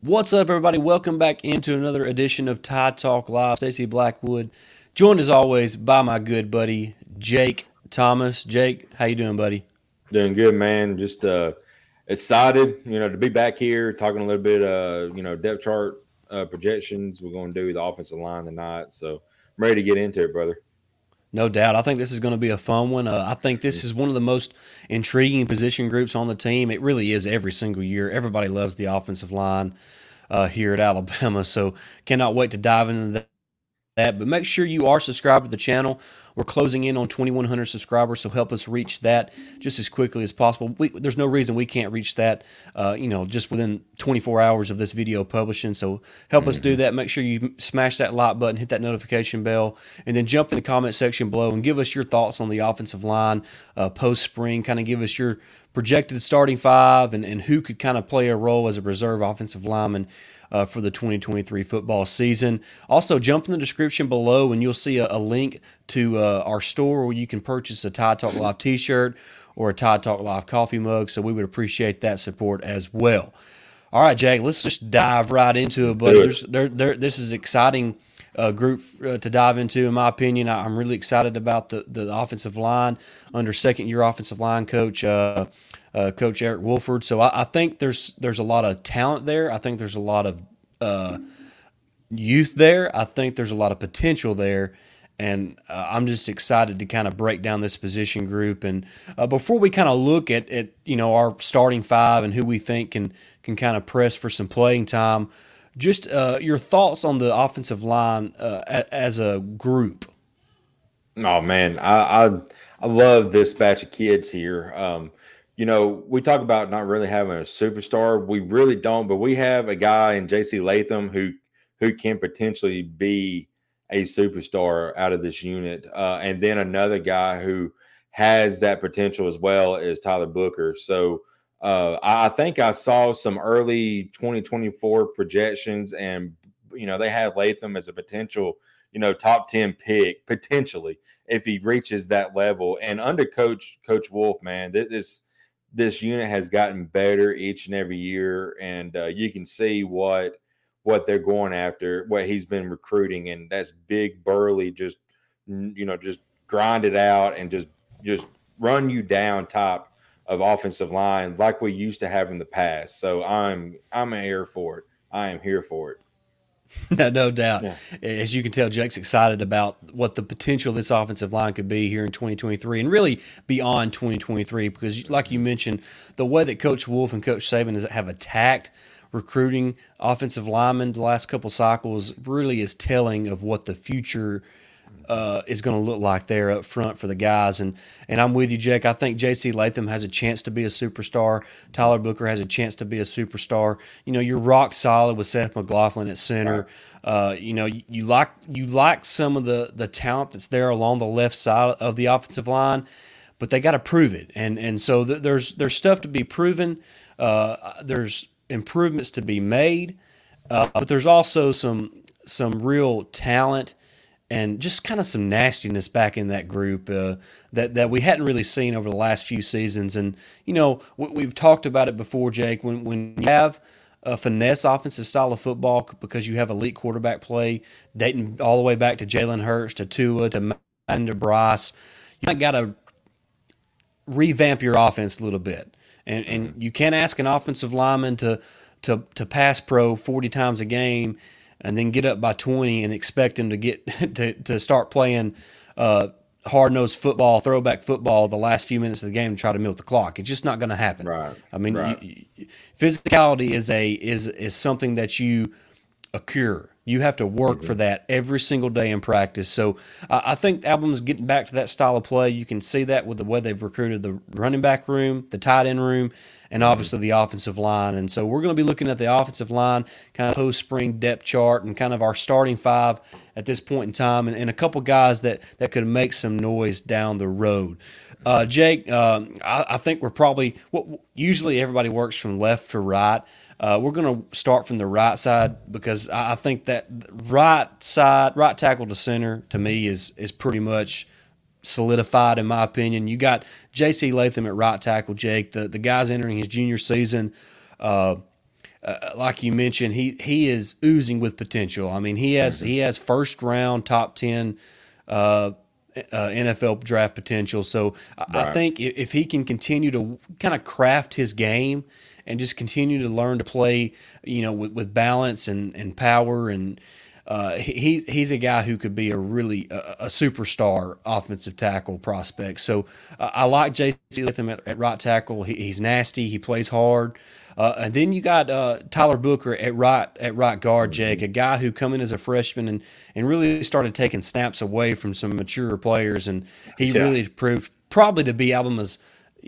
What's up, everybody? Welcome back into another edition of Tide Talk Live. Stacy Blackwood, joined as always by my good buddy Jake Thomas. Jake, how you doing, buddy? Doing good, man. Just uh, excited, you know, to be back here talking a little bit, uh, you know, depth chart uh, projections. We're going to do the offensive line tonight, so I'm ready to get into it, brother. No doubt. I think this is going to be a fun one. Uh, I think this is one of the most intriguing position groups on the team. It really is every single year. Everybody loves the offensive line uh, here at Alabama. So cannot wait to dive into that. But make sure you are subscribed to the channel. We're closing in on 2,100 subscribers, so help us reach that just as quickly as possible. We, there's no reason we can't reach that, uh, you know, just within 24 hours of this video publishing. So help mm-hmm. us do mm-hmm. that. Make sure you smash that like button, hit that notification bell, and then jump in the comment section below and give us your thoughts on the offensive line uh, post spring. Kind of give us your projected starting five and, and who could kind of play a role as a reserve offensive lineman uh, for the 2023 football season. Also, jump in the description below and you'll see a, a link to uh, our store where you can purchase a Tide Talk Live t shirt or a Tide Talk Live coffee mug. So we would appreciate that support as well. All right, Jake, let's just dive right into it, buddy. There's, there, there, this is exciting uh, group uh, to dive into, in my opinion. I, am really excited about the, the offensive line under second year offensive line coach uh, uh, Coach Eric Wolford. So I, I, think there's there's a lot of talent there. I think there's a lot of uh, youth there. I think there's a lot of potential there. And uh, I'm just excited to kind of break down this position group. And uh, before we kind of look at, at you know our starting five and who we think can can kind of press for some playing time, just uh, your thoughts on the offensive line uh, as a group. Oh man, I, I, I love this batch of kids here. Um, you know, we talk about not really having a superstar. We really don't, but we have a guy in JC Latham who who can potentially be a superstar out of this unit, uh, and then another guy who has that potential as well is Tyler Booker. So uh, I think I saw some early 2024 projections, and you know they have Latham as a potential, you know, top 10 pick potentially if he reaches that level. And under Coach Coach Wolf, man, this this unit has gotten better each and every year, and uh, you can see what what they're going after, what he's been recruiting, and that's big, burly, just you know, just grind it out and just just run you down top of offensive line like we used to have in the past. So I'm I'm here for it. I am here for it. no doubt. Yeah. As you can tell, Jake's excited about what the potential of this offensive line could be here in 2023 and really beyond 2023 because, like you mentioned, the way that Coach Wolf and Coach Saban have attacked recruiting offensive linemen the last couple cycles really is telling of what the future – uh, is going to look like there up front for the guys. And and I'm with you, Jake. I think J.C. Latham has a chance to be a superstar. Tyler Booker has a chance to be a superstar. You know, you're rock solid with Seth McLaughlin at center. Uh, you know, you, you like you like some of the the talent that's there along the left side of the offensive line, but they got to prove it. And and so th- there's there's stuff to be proven. Uh, there's improvements to be made, uh, but there's also some some real talent and just kind of some nastiness back in that group uh, that that we hadn't really seen over the last few seasons. And you know, we, have talked about it before, Jake. When when you have a finesse offensive style of football because you have elite quarterback play, dating all the way back to Jalen Hurts, to Tua, to Madden, to Bryce, you got to revamp your offense a little bit. And and mm-hmm. you can't ask an offensive lineman to to to pass pro forty times a game and then get up by 20 and expect him to get to, to start playing uh, hard nosed football, throwback football the last few minutes of the game to try to milk the clock. It's just not going to happen. Right. I mean, right. You, physicality is a is is something that you occur. You have to work mm-hmm. for that every single day in practice. So uh, I think Alabama's getting back to that style of play. You can see that with the way they've recruited the running back room, the tight end room, and mm-hmm. obviously the offensive line. And so we're going to be looking at the offensive line, kind of post spring depth chart, and kind of our starting five at this point in time, and, and a couple guys that that could make some noise down the road. Uh, Jake, uh, I, I, think we're probably well, usually everybody works from left to right. Uh, we're going to start from the right side because I think that right side, right tackle to center, to me is is pretty much solidified in my opinion. You got J.C. Latham at right tackle, Jake. The the guy's entering his junior season. Uh, uh, like you mentioned, he he is oozing with potential. I mean, he has he has first round top ten uh, uh, NFL draft potential. So right. I think if, if he can continue to kind of craft his game and just continue to learn to play, you know, with, with balance and, and power and uh, he he's a guy who could be a really a, a superstar offensive tackle prospect. So uh, I like J.C. Latham at, at right tackle. He, he's nasty. He plays hard. Uh, and then you got uh, Tyler Booker at right at right guard, Jake, a guy who come in as a freshman and, and really started taking snaps away from some mature players, and he yeah. really proved probably to be Alabama's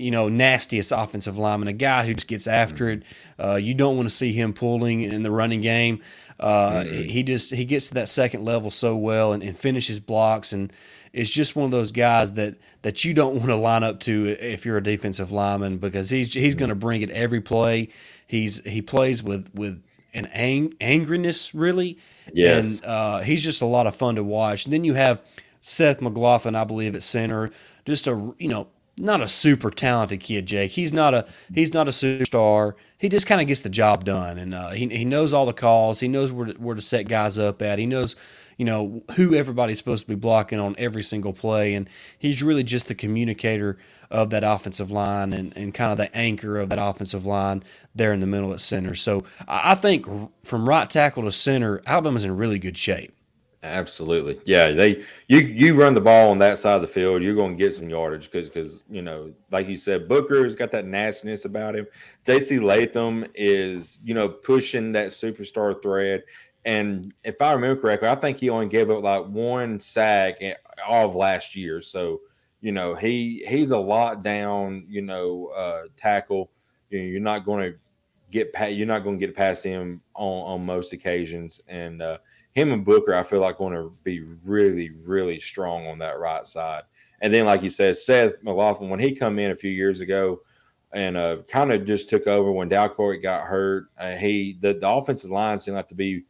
you know nastiest offensive lineman, a guy who just gets after it. Uh, you don't want to see him pulling in the running game. Uh, mm-hmm. He just he gets to that second level so well and, and finishes blocks and is just one of those guys that that you don't want to line up to if you're a defensive lineman because he's he's going to bring it every play. He's he plays with with an ang- angriness really. Yes. And uh, he's just a lot of fun to watch. And then you have Seth McLaughlin, I believe, at center. Just a you know not a super talented kid, Jake. He's not a he's not a superstar. He just kind of gets the job done, and uh, he he knows all the calls. He knows where to, where to set guys up at. He knows you know who everybody's supposed to be blocking on every single play, and he's really just the communicator of that offensive line and, and kind of the anchor of that offensive line there in the middle at center. So I think from right tackle to center, Alabama's in really good shape. Absolutely, yeah. They you you run the ball on that side of the field, you're going to get some yardage because because you know, like you said, Booker's got that nastiness about him. J.C. Latham is you know pushing that superstar thread. And if I remember correctly, I think he only gave up like one sack all of last year. So, you know, he he's a lot down, you know, uh, tackle. You know, you're not going to get past, you're not going to get past him on on most occasions. And uh, him and Booker, I feel like going to be really, really strong on that right side. And then, like you said, Seth McLaughlin, when he come in a few years ago, and uh, kind of just took over when Dalcourt got hurt. Uh, he the, the offensive line seemed like to be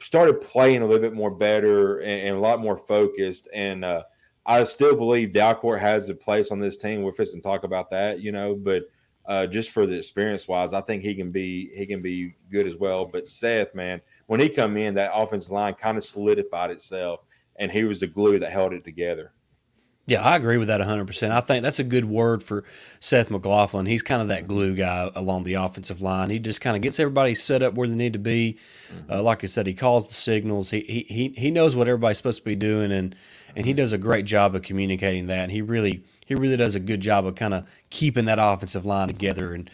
started playing a little bit more better and, and a lot more focused. And uh, I still believe Dalcourt has a place on this team. We're fixing to talk about that, you know, but uh, just for the experience wise, I think he can be he can be good as well. But Seth, man, when he come in, that offensive line kind of solidified itself, and he was the glue that held it together. Yeah, I agree with that 100%. I think that's a good word for Seth McLaughlin. He's kind of that glue guy along the offensive line. He just kind of gets everybody set up where they need to be. Mm-hmm. Uh, like I said, he calls the signals. He, he he knows what everybody's supposed to be doing, and and he does a great job of communicating that. And he really he really does a good job of kind of keeping that offensive line together. And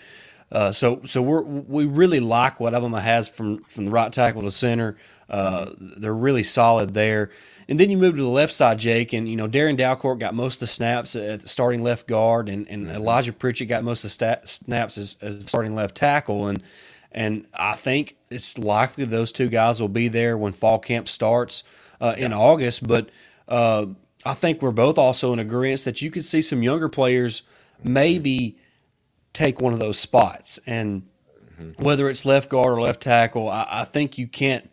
uh, so so we we really like what Alabama has from from the right tackle to center. Uh, they're really solid there. And then you move to the left side, Jake, and you know Darren Dalcourt got most of the snaps at the starting left guard, and, and mm-hmm. Elijah Pritchett got most of the stat, snaps as, as starting left tackle, and and I think it's likely those two guys will be there when fall camp starts uh, in August. But uh, I think we're both also in agreement that you could see some younger players maybe take one of those spots, and mm-hmm. whether it's left guard or left tackle, I, I think you can't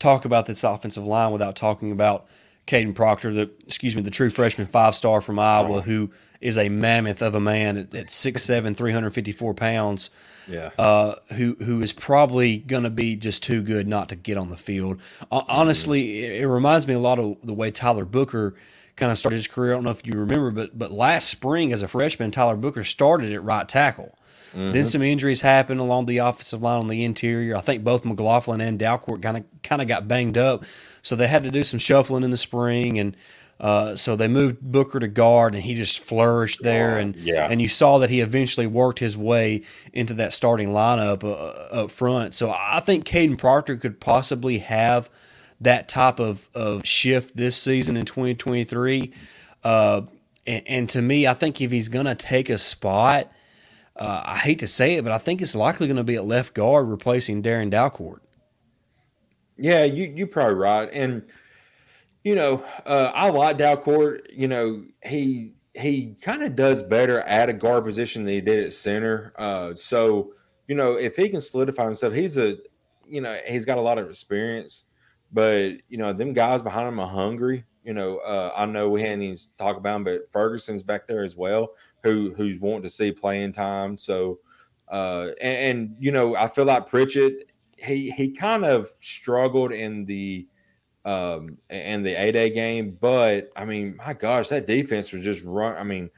talk about this offensive line without talking about Kadyn Proctor, the excuse me, the true freshman five star from Iowa, who is a mammoth of a man at, at 6'7", 354 pounds. Yeah. Uh, who who is probably going to be just too good not to get on the field. Honestly, it, it, reminds me a lot of the way Tyler Booker kind of started his career. I don't know if you remember, but but last spring as a freshman, Tyler Booker started at right tackle. Mm-hmm. Then some injuries happened along the offensive line on the interior. I think both McLaughlin and Dalcourt kind of kind of got banged up, so they had to do some shuffling in the spring, and uh, so they moved Booker to guard, and he just flourished there. And yeah. and you saw that he eventually worked his way into that starting lineup uh, up front. So I think Kadyn Proctor could possibly have that type of, of shift this season in 2023. Uh, and, and, to me, I think if he's going to take a spot, uh, I hate to say it, but I think it's likely going to be at left guard replacing Darren Dalcourt. Yeah, you you're probably right, and you know uh, I like Dalcourt. You know he he kind of does better at a guard position than he did at center. Uh, so you know if he can solidify himself, he's a you know he's got a lot of experience, but you know them guys behind him are hungry. You know uh, I know we hadn't even talked about him, but Ferguson's back there as well who who's wanting to see playing time. So Uh, and, and, you know, I feel like Pritchett, he he kind of struggled in the um in the A day game, but I mean, my gosh, that defense was just run. I mean,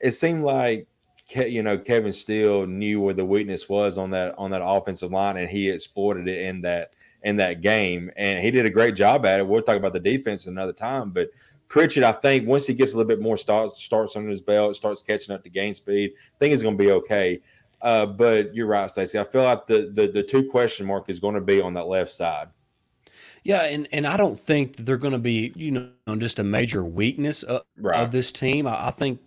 it seemed like you know Kevin Steele knew where the weakness was on that on that offensive line, and he exploited it in that in that game, and he did a great job at it. We'll talk about the defense another time, but Pritchett, I think once he gets a little bit more starts starts under his belt, starts catching up to game speed, I think he's going to be okay. Uh, but you're right, Stacy. I feel like the, the the two question mark is going to be on that left side. Yeah, and, and I don't think they're going to be you know just a major weakness of, right. of this team. I, I, think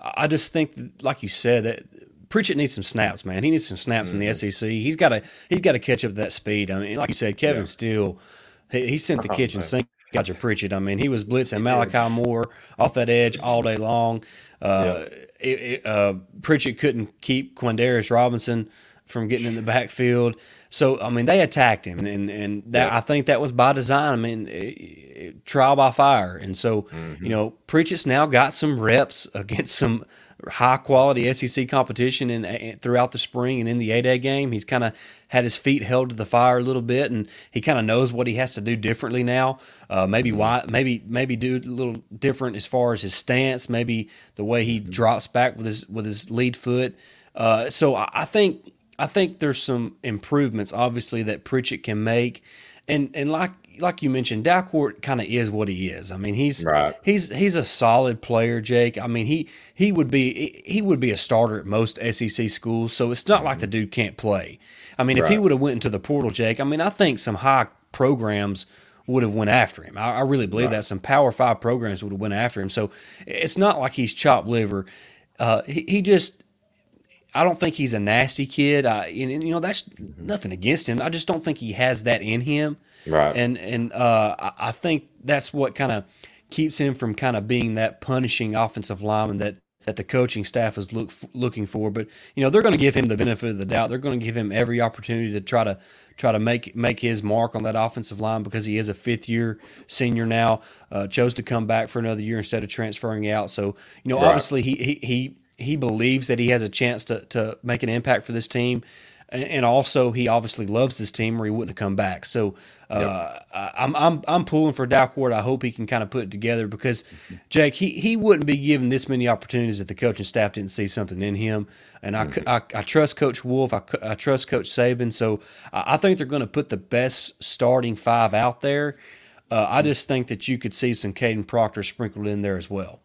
I just think that, like you said that Pritchett needs some snaps, man. He needs some snaps mm-hmm. in the mm-hmm. SEC. He's got to he's got to catch up to that speed. I mean, like you said, Kevin yeah. Steele, he, he sent the oh, kitchen man. sink. Got your Pritchett. I mean, he was blitzing Malachi Moore off that edge all day long. Uh, yeah. it, it, uh, Pritchett couldn't keep Quandarrius Robinson from getting in the backfield. So I mean, they attacked him, and and that yeah. I think that was by design. I mean, it, trial by fire, and so mm-hmm. you know, Pritchett's now got some reps against some high quality SEC competition and throughout the spring and in the A day game. He's kind of had his feet held to the fire a little bit, and he kind of knows what he has to do differently now. Uh, maybe mm-hmm. why, maybe maybe do a little different as far as his stance, maybe the way he mm-hmm. drops back with his with his lead foot. Uh, so I, I think I think there's some improvements, obviously, that Pritchett can make, and and like like you mentioned, Dalcourt kind of is what he is. I mean, he's right. he's he's a solid player, Jake. I mean, he he would be he would be a starter at most SEC schools. So it's not mm-hmm. like the dude can't play. I mean, right. if he would have went into the portal, Jake, I mean, I think some high programs would have went after him. I, I really believe right. that some Power Five programs would have went after him. So it's not like he's chopped liver. Uh, he, he just I don't think he's a nasty kid. I, and, you know, that's mm-hmm. nothing against him. I just don't think he has that in him. Right. And and uh, I, think that's what kind of keeps him from kind of being that punishing offensive lineman that that the coaching staff is look looking for. But you know, they're going to give him the benefit of the doubt. They're going to give him every opportunity to try to try to make make his mark on that offensive line because he is a fifth year senior now. Uh, chose to come back for another year instead of transferring out. So you know, right. obviously he he he he believes that he has a chance to to make an impact for this team and also he obviously loves his team or he wouldn't have come back. So uh, yep. I'm I'm I'm pulling for Dalcourt. I hope he can kind of put it together because Jake he he wouldn't be given this many opportunities if the coaching staff didn't see something in him. And I, mm-hmm. I, I, trust Coach Wolf. I, I trust Coach Saban. So I, I think they're going to put the best starting five out there. Uh, I just think that you could see some Kadyn Proctor sprinkled in there as well.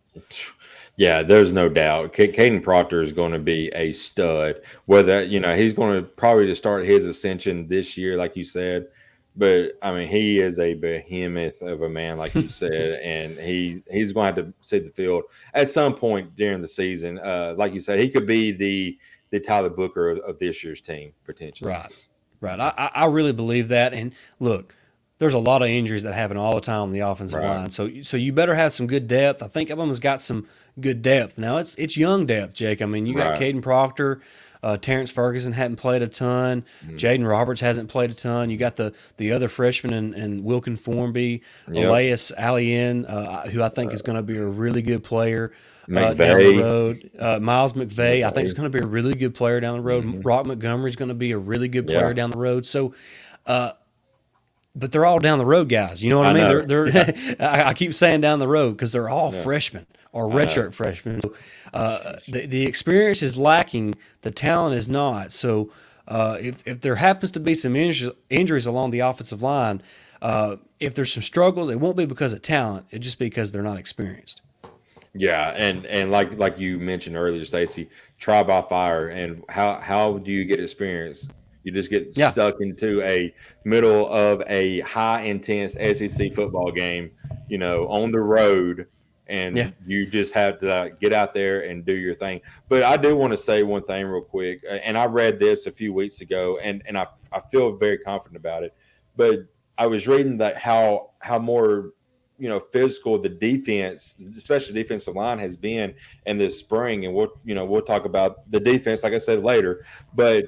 Yeah, there's no doubt. Kadyn Proctor is going to be a stud. Whether you know he's going to probably to start his ascension this year, like you said. But I mean, he is a behemoth of a man, like you said, and he he's going to have to see the field at some point during the season. Uh, like you said, he could be the the Tyler Booker of, of this year's team potentially. Right, right. I I really believe that. And look, there's a lot of injuries that happen all the time on the offensive right. line. So so you better have some good depth. I think everyone's got some good depth. Now it's it's young depth, Jake. I mean, you got right. Kadyn Proctor, uh, Terrence Ferguson hadn't played a ton. mm Jaden Roberts hasn't played a ton. You got the the other freshman and, and Wilkin Formby, yep. Olaus Alinen, uh, who I think is going to be a really good player. Uh, down the road, uh, Miles McVay, I think is going to be a really good player down the road. Mm-hmm. Roq Montgomery is going to be a really good player yeah. down the road. So, uh, but they're all down the road guys. You know what I, I mean? Know. They're, they're yeah. I, keep saying down the road because they're all yeah. freshmen or redshirt freshmen. So, uh, the the experience is lacking. The talent is not. So uh, if if there happens to be some injuries, injuries along the offensive line, uh, if there's some struggles, it won't be because of talent. It just because they're not experienced. Yeah, and and like like you mentioned earlier, Stacy, try by fire. And how how do you get experience? You just get yeah. stuck into a middle of a high intense SEC football game, you know, on the road, and yeah. you just have to get out there and do your thing. But I do want to say one thing real quick, and I read this a few weeks ago, and and I I feel very confident about it. But I was reading that how how more you know physical the defense, especially defensive line, has been in this spring, and we'll you know we'll talk about the defense, like I said later. But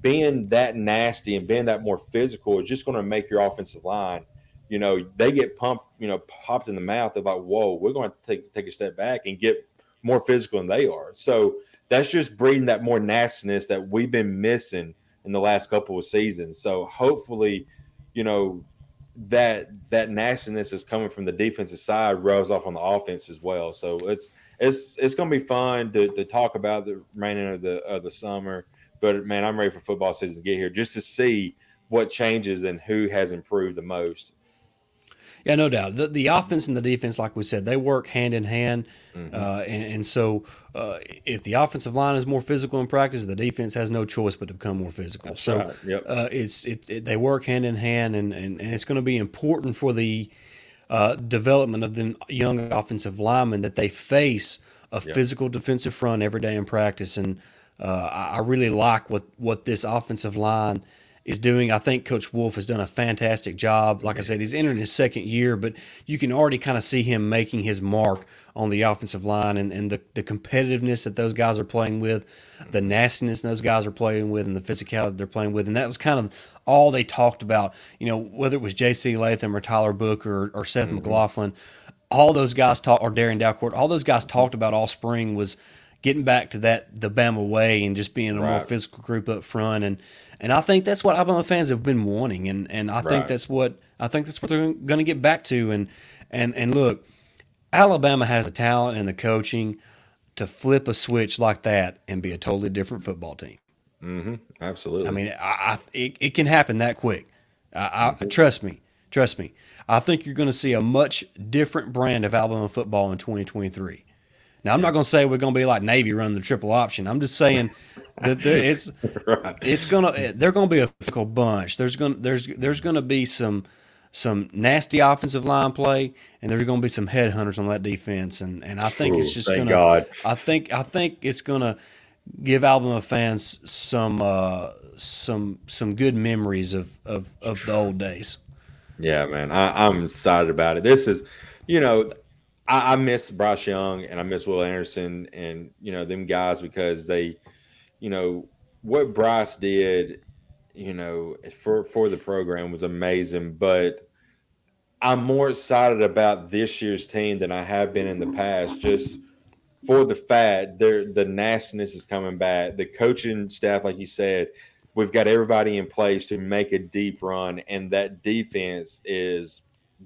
being that nasty and being that more physical is just going to make your offensive line. You know, they get pumped, you know, popped in the mouth. They're like, "Whoa, we're going to take take a step back and get more physical than they are." So that's just breeding that more nastiness that we've been missing in the last couple of seasons. So hopefully, you know, that that nastiness is coming from the defensive side rubs off on the offense as well. So it's it's it's going to be fun to, to talk about the remaining of the of the summer. But man, I'm ready for football season to get here just to see what changes and who has improved the most. Yeah, no doubt. The, the offense and the defense, like we said, they work hand in hand. Mm-hmm. Uh, and, and, so, uh, if the offensive line is more physical in practice, the defense has no choice but to become more physical. That's so, right. yep. uh, it's it, it, they work hand in hand, and, and, and it's going to be important for the uh, development of the young offensive linemen that they face a yep. physical defensive front every day in practice. And uh, I, really like what what this offensive line is doing. I think Coach Wolf has done a fantastic job. Like I said, he's entering his second year, but you can already kind of see him making his mark on the offensive line and, and the, the competitiveness that those guys are playing with, the nastiness those guys are playing with, and the physicality they're playing with. And that was kind of all they talked about, you know, whether it was J.C. Latham or Tyler Booker or, or Seth mm-hmm. McLaughlin. All those guys talked, or Darren Dalcourt, all those guys talked about all spring was getting back to that the Bama way and just being a right. more physical group up front and and I think that's what Alabama fans have been wanting, and and I right. think that's what I think that's what they're going to get back to. And and and look, Alabama has the talent and the coaching to flip a switch like that and be a totally different football team. Mm-hmm. Absolutely. I mean, I, I it, it, can happen that quick. I, I, trust me, trust me. I think you're going to see a much different brand of Alabama football in 2023. Now, I'm not going to say we're going to be like Navy running the triple option. I'm just saying that it's right. it's gonna they're going to be a fickle bunch. There's going there's there's going to be some some nasty offensive line play, and there's going to be some headhunters on that defense, and and I think Ooh, it's just going to. I think I think it's going to give Alabama fans some uh, some some good memories of of, of the old days. Yeah, man, I, I'm excited about it. This is, you know, I, I miss Bryce Young and I miss Will Anderson and you know them guys because they, you know, what Bryce did, you know, for for the program was amazing. But I'm more excited about this year's team than I have been in the past. Just for the fact there the nastiness is coming back. The coaching staff, like you said, we've got everybody in place to make a deep run, and that defense is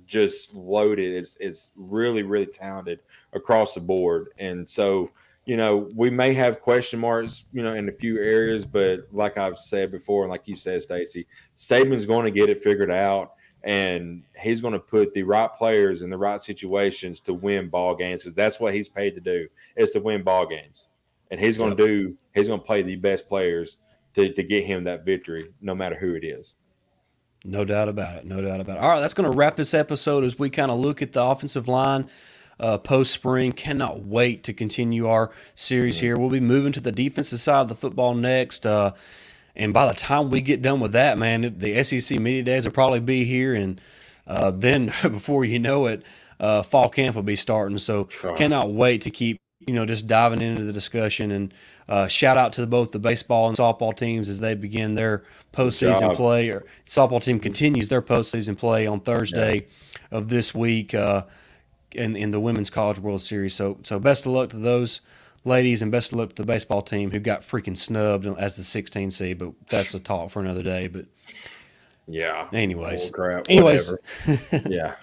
just loaded. is is really really talented across the board, and so you know we may have question marks, you know, in a few areas, but like I've said before, and like you said, Stacy, Saban's going to get it figured out, and he's going to put the right players in the right situations to win ball games. Because that's what he's paid to do is to win ball games, and he's going to do. He's going to play the best players to to get him that victory, no matter who it is. No doubt about it. No doubt about it. All right, that's going to wrap this episode as we kind of look at the offensive line uh, post spring. Cannot wait to continue our series here. We'll be moving to the defensive side of the football next. Uh, and by the time we get done with that, man, the SEC media days will probably be here. And uh, then before you know it, uh, fall camp will be starting. So cannot wait to keep, you know, just diving into the discussion and uh, shout out to both the baseball and softball teams as they begin their postseason play. Or softball team continues their postseason play on Thursday yeah. of this week uh, in in the Women's College World Series. So so best of luck to those ladies and best of luck to the baseball team who got freaking snubbed as the 16 seed. But that's a talk for another day. But yeah. Anyways. Crap, anyways. yeah.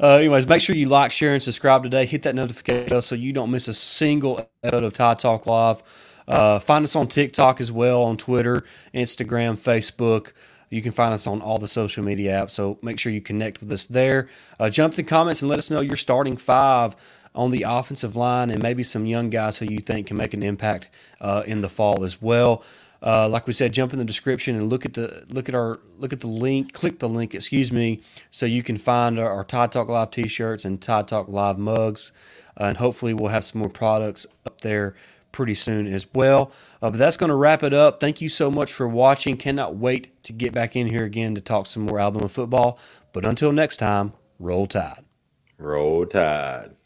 Uh, anyways, make sure you like, share, and subscribe today. Hit that notification bell so you don't miss a single episode of Tide Talk Live. Uh, find us on TikTok as well, on Twitter, Instagram, Facebook. You can find us on all the social media apps. So make sure you connect with us there. Uh, jump in the comments and let us know your starting five on the offensive line and maybe some young guys who you think can make an impact uh, in the fall as well. Uh, like we said, jump in the description and look at the look at our look at the link. Click the link, excuse me, so you can find our, our Tide Talk Live T-shirts and Tide Talk Live mugs, uh, and hopefully we'll have some more products up there pretty soon as well. Uh, but that's going to wrap it up. Thank you so much for watching. Cannot wait to get back in here again to talk some more album Alabama football. But until next time, roll tide. Roll tide.